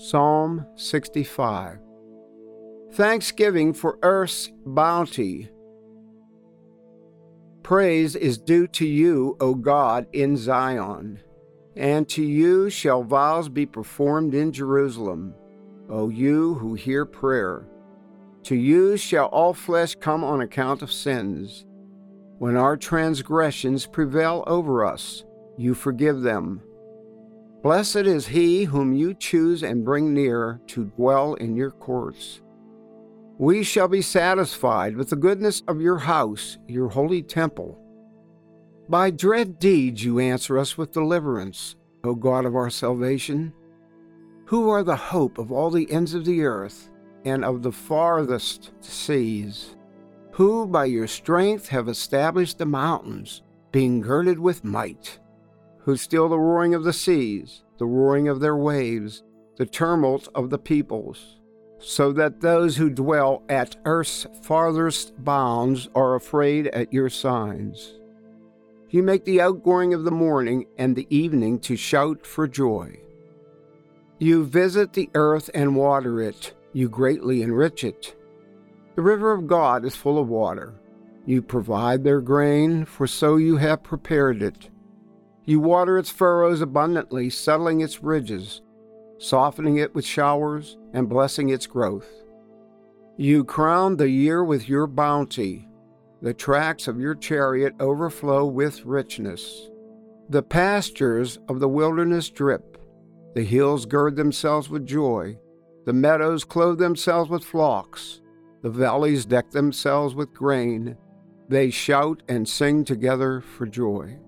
Psalm 65. Thanksgiving for earth's bounty. Praise is due to you, O God, in Zion, and to you shall vows be performed in Jerusalem, O you who hear prayer. To you shall all flesh come on account of sins. When our transgressions prevail over us, you forgive them. Blessed is he whom you choose and bring near to dwell in your courts. We shall be satisfied with the goodness of your house, your holy temple. By dread deeds you answer us with deliverance, O God of our salvation. Who are the hope of all the ends of the earth and of the farthest seas? Who by your strength have established the mountains, being girded with might? Who still the roaring of the seas, the roaring of their waves, the tumult of the peoples, so that those who dwell at earth's farthest bounds are afraid at your signs. You make the outgoing of the morning and the evening to shout for joy. You visit the earth and water it, you greatly enrich it. The river of God is full of water. You provide their grain, for so you have prepared it. You water its furrows abundantly, settling its ridges, softening it with showers, and blessing its growth. You crown the year with your bounty. The tracks of your chariot overflow with richness. The pastures of the wilderness drip. The hills gird themselves with joy. The meadows clothe themselves with flocks. The valleys deck themselves with grain. They shout and sing together for joy.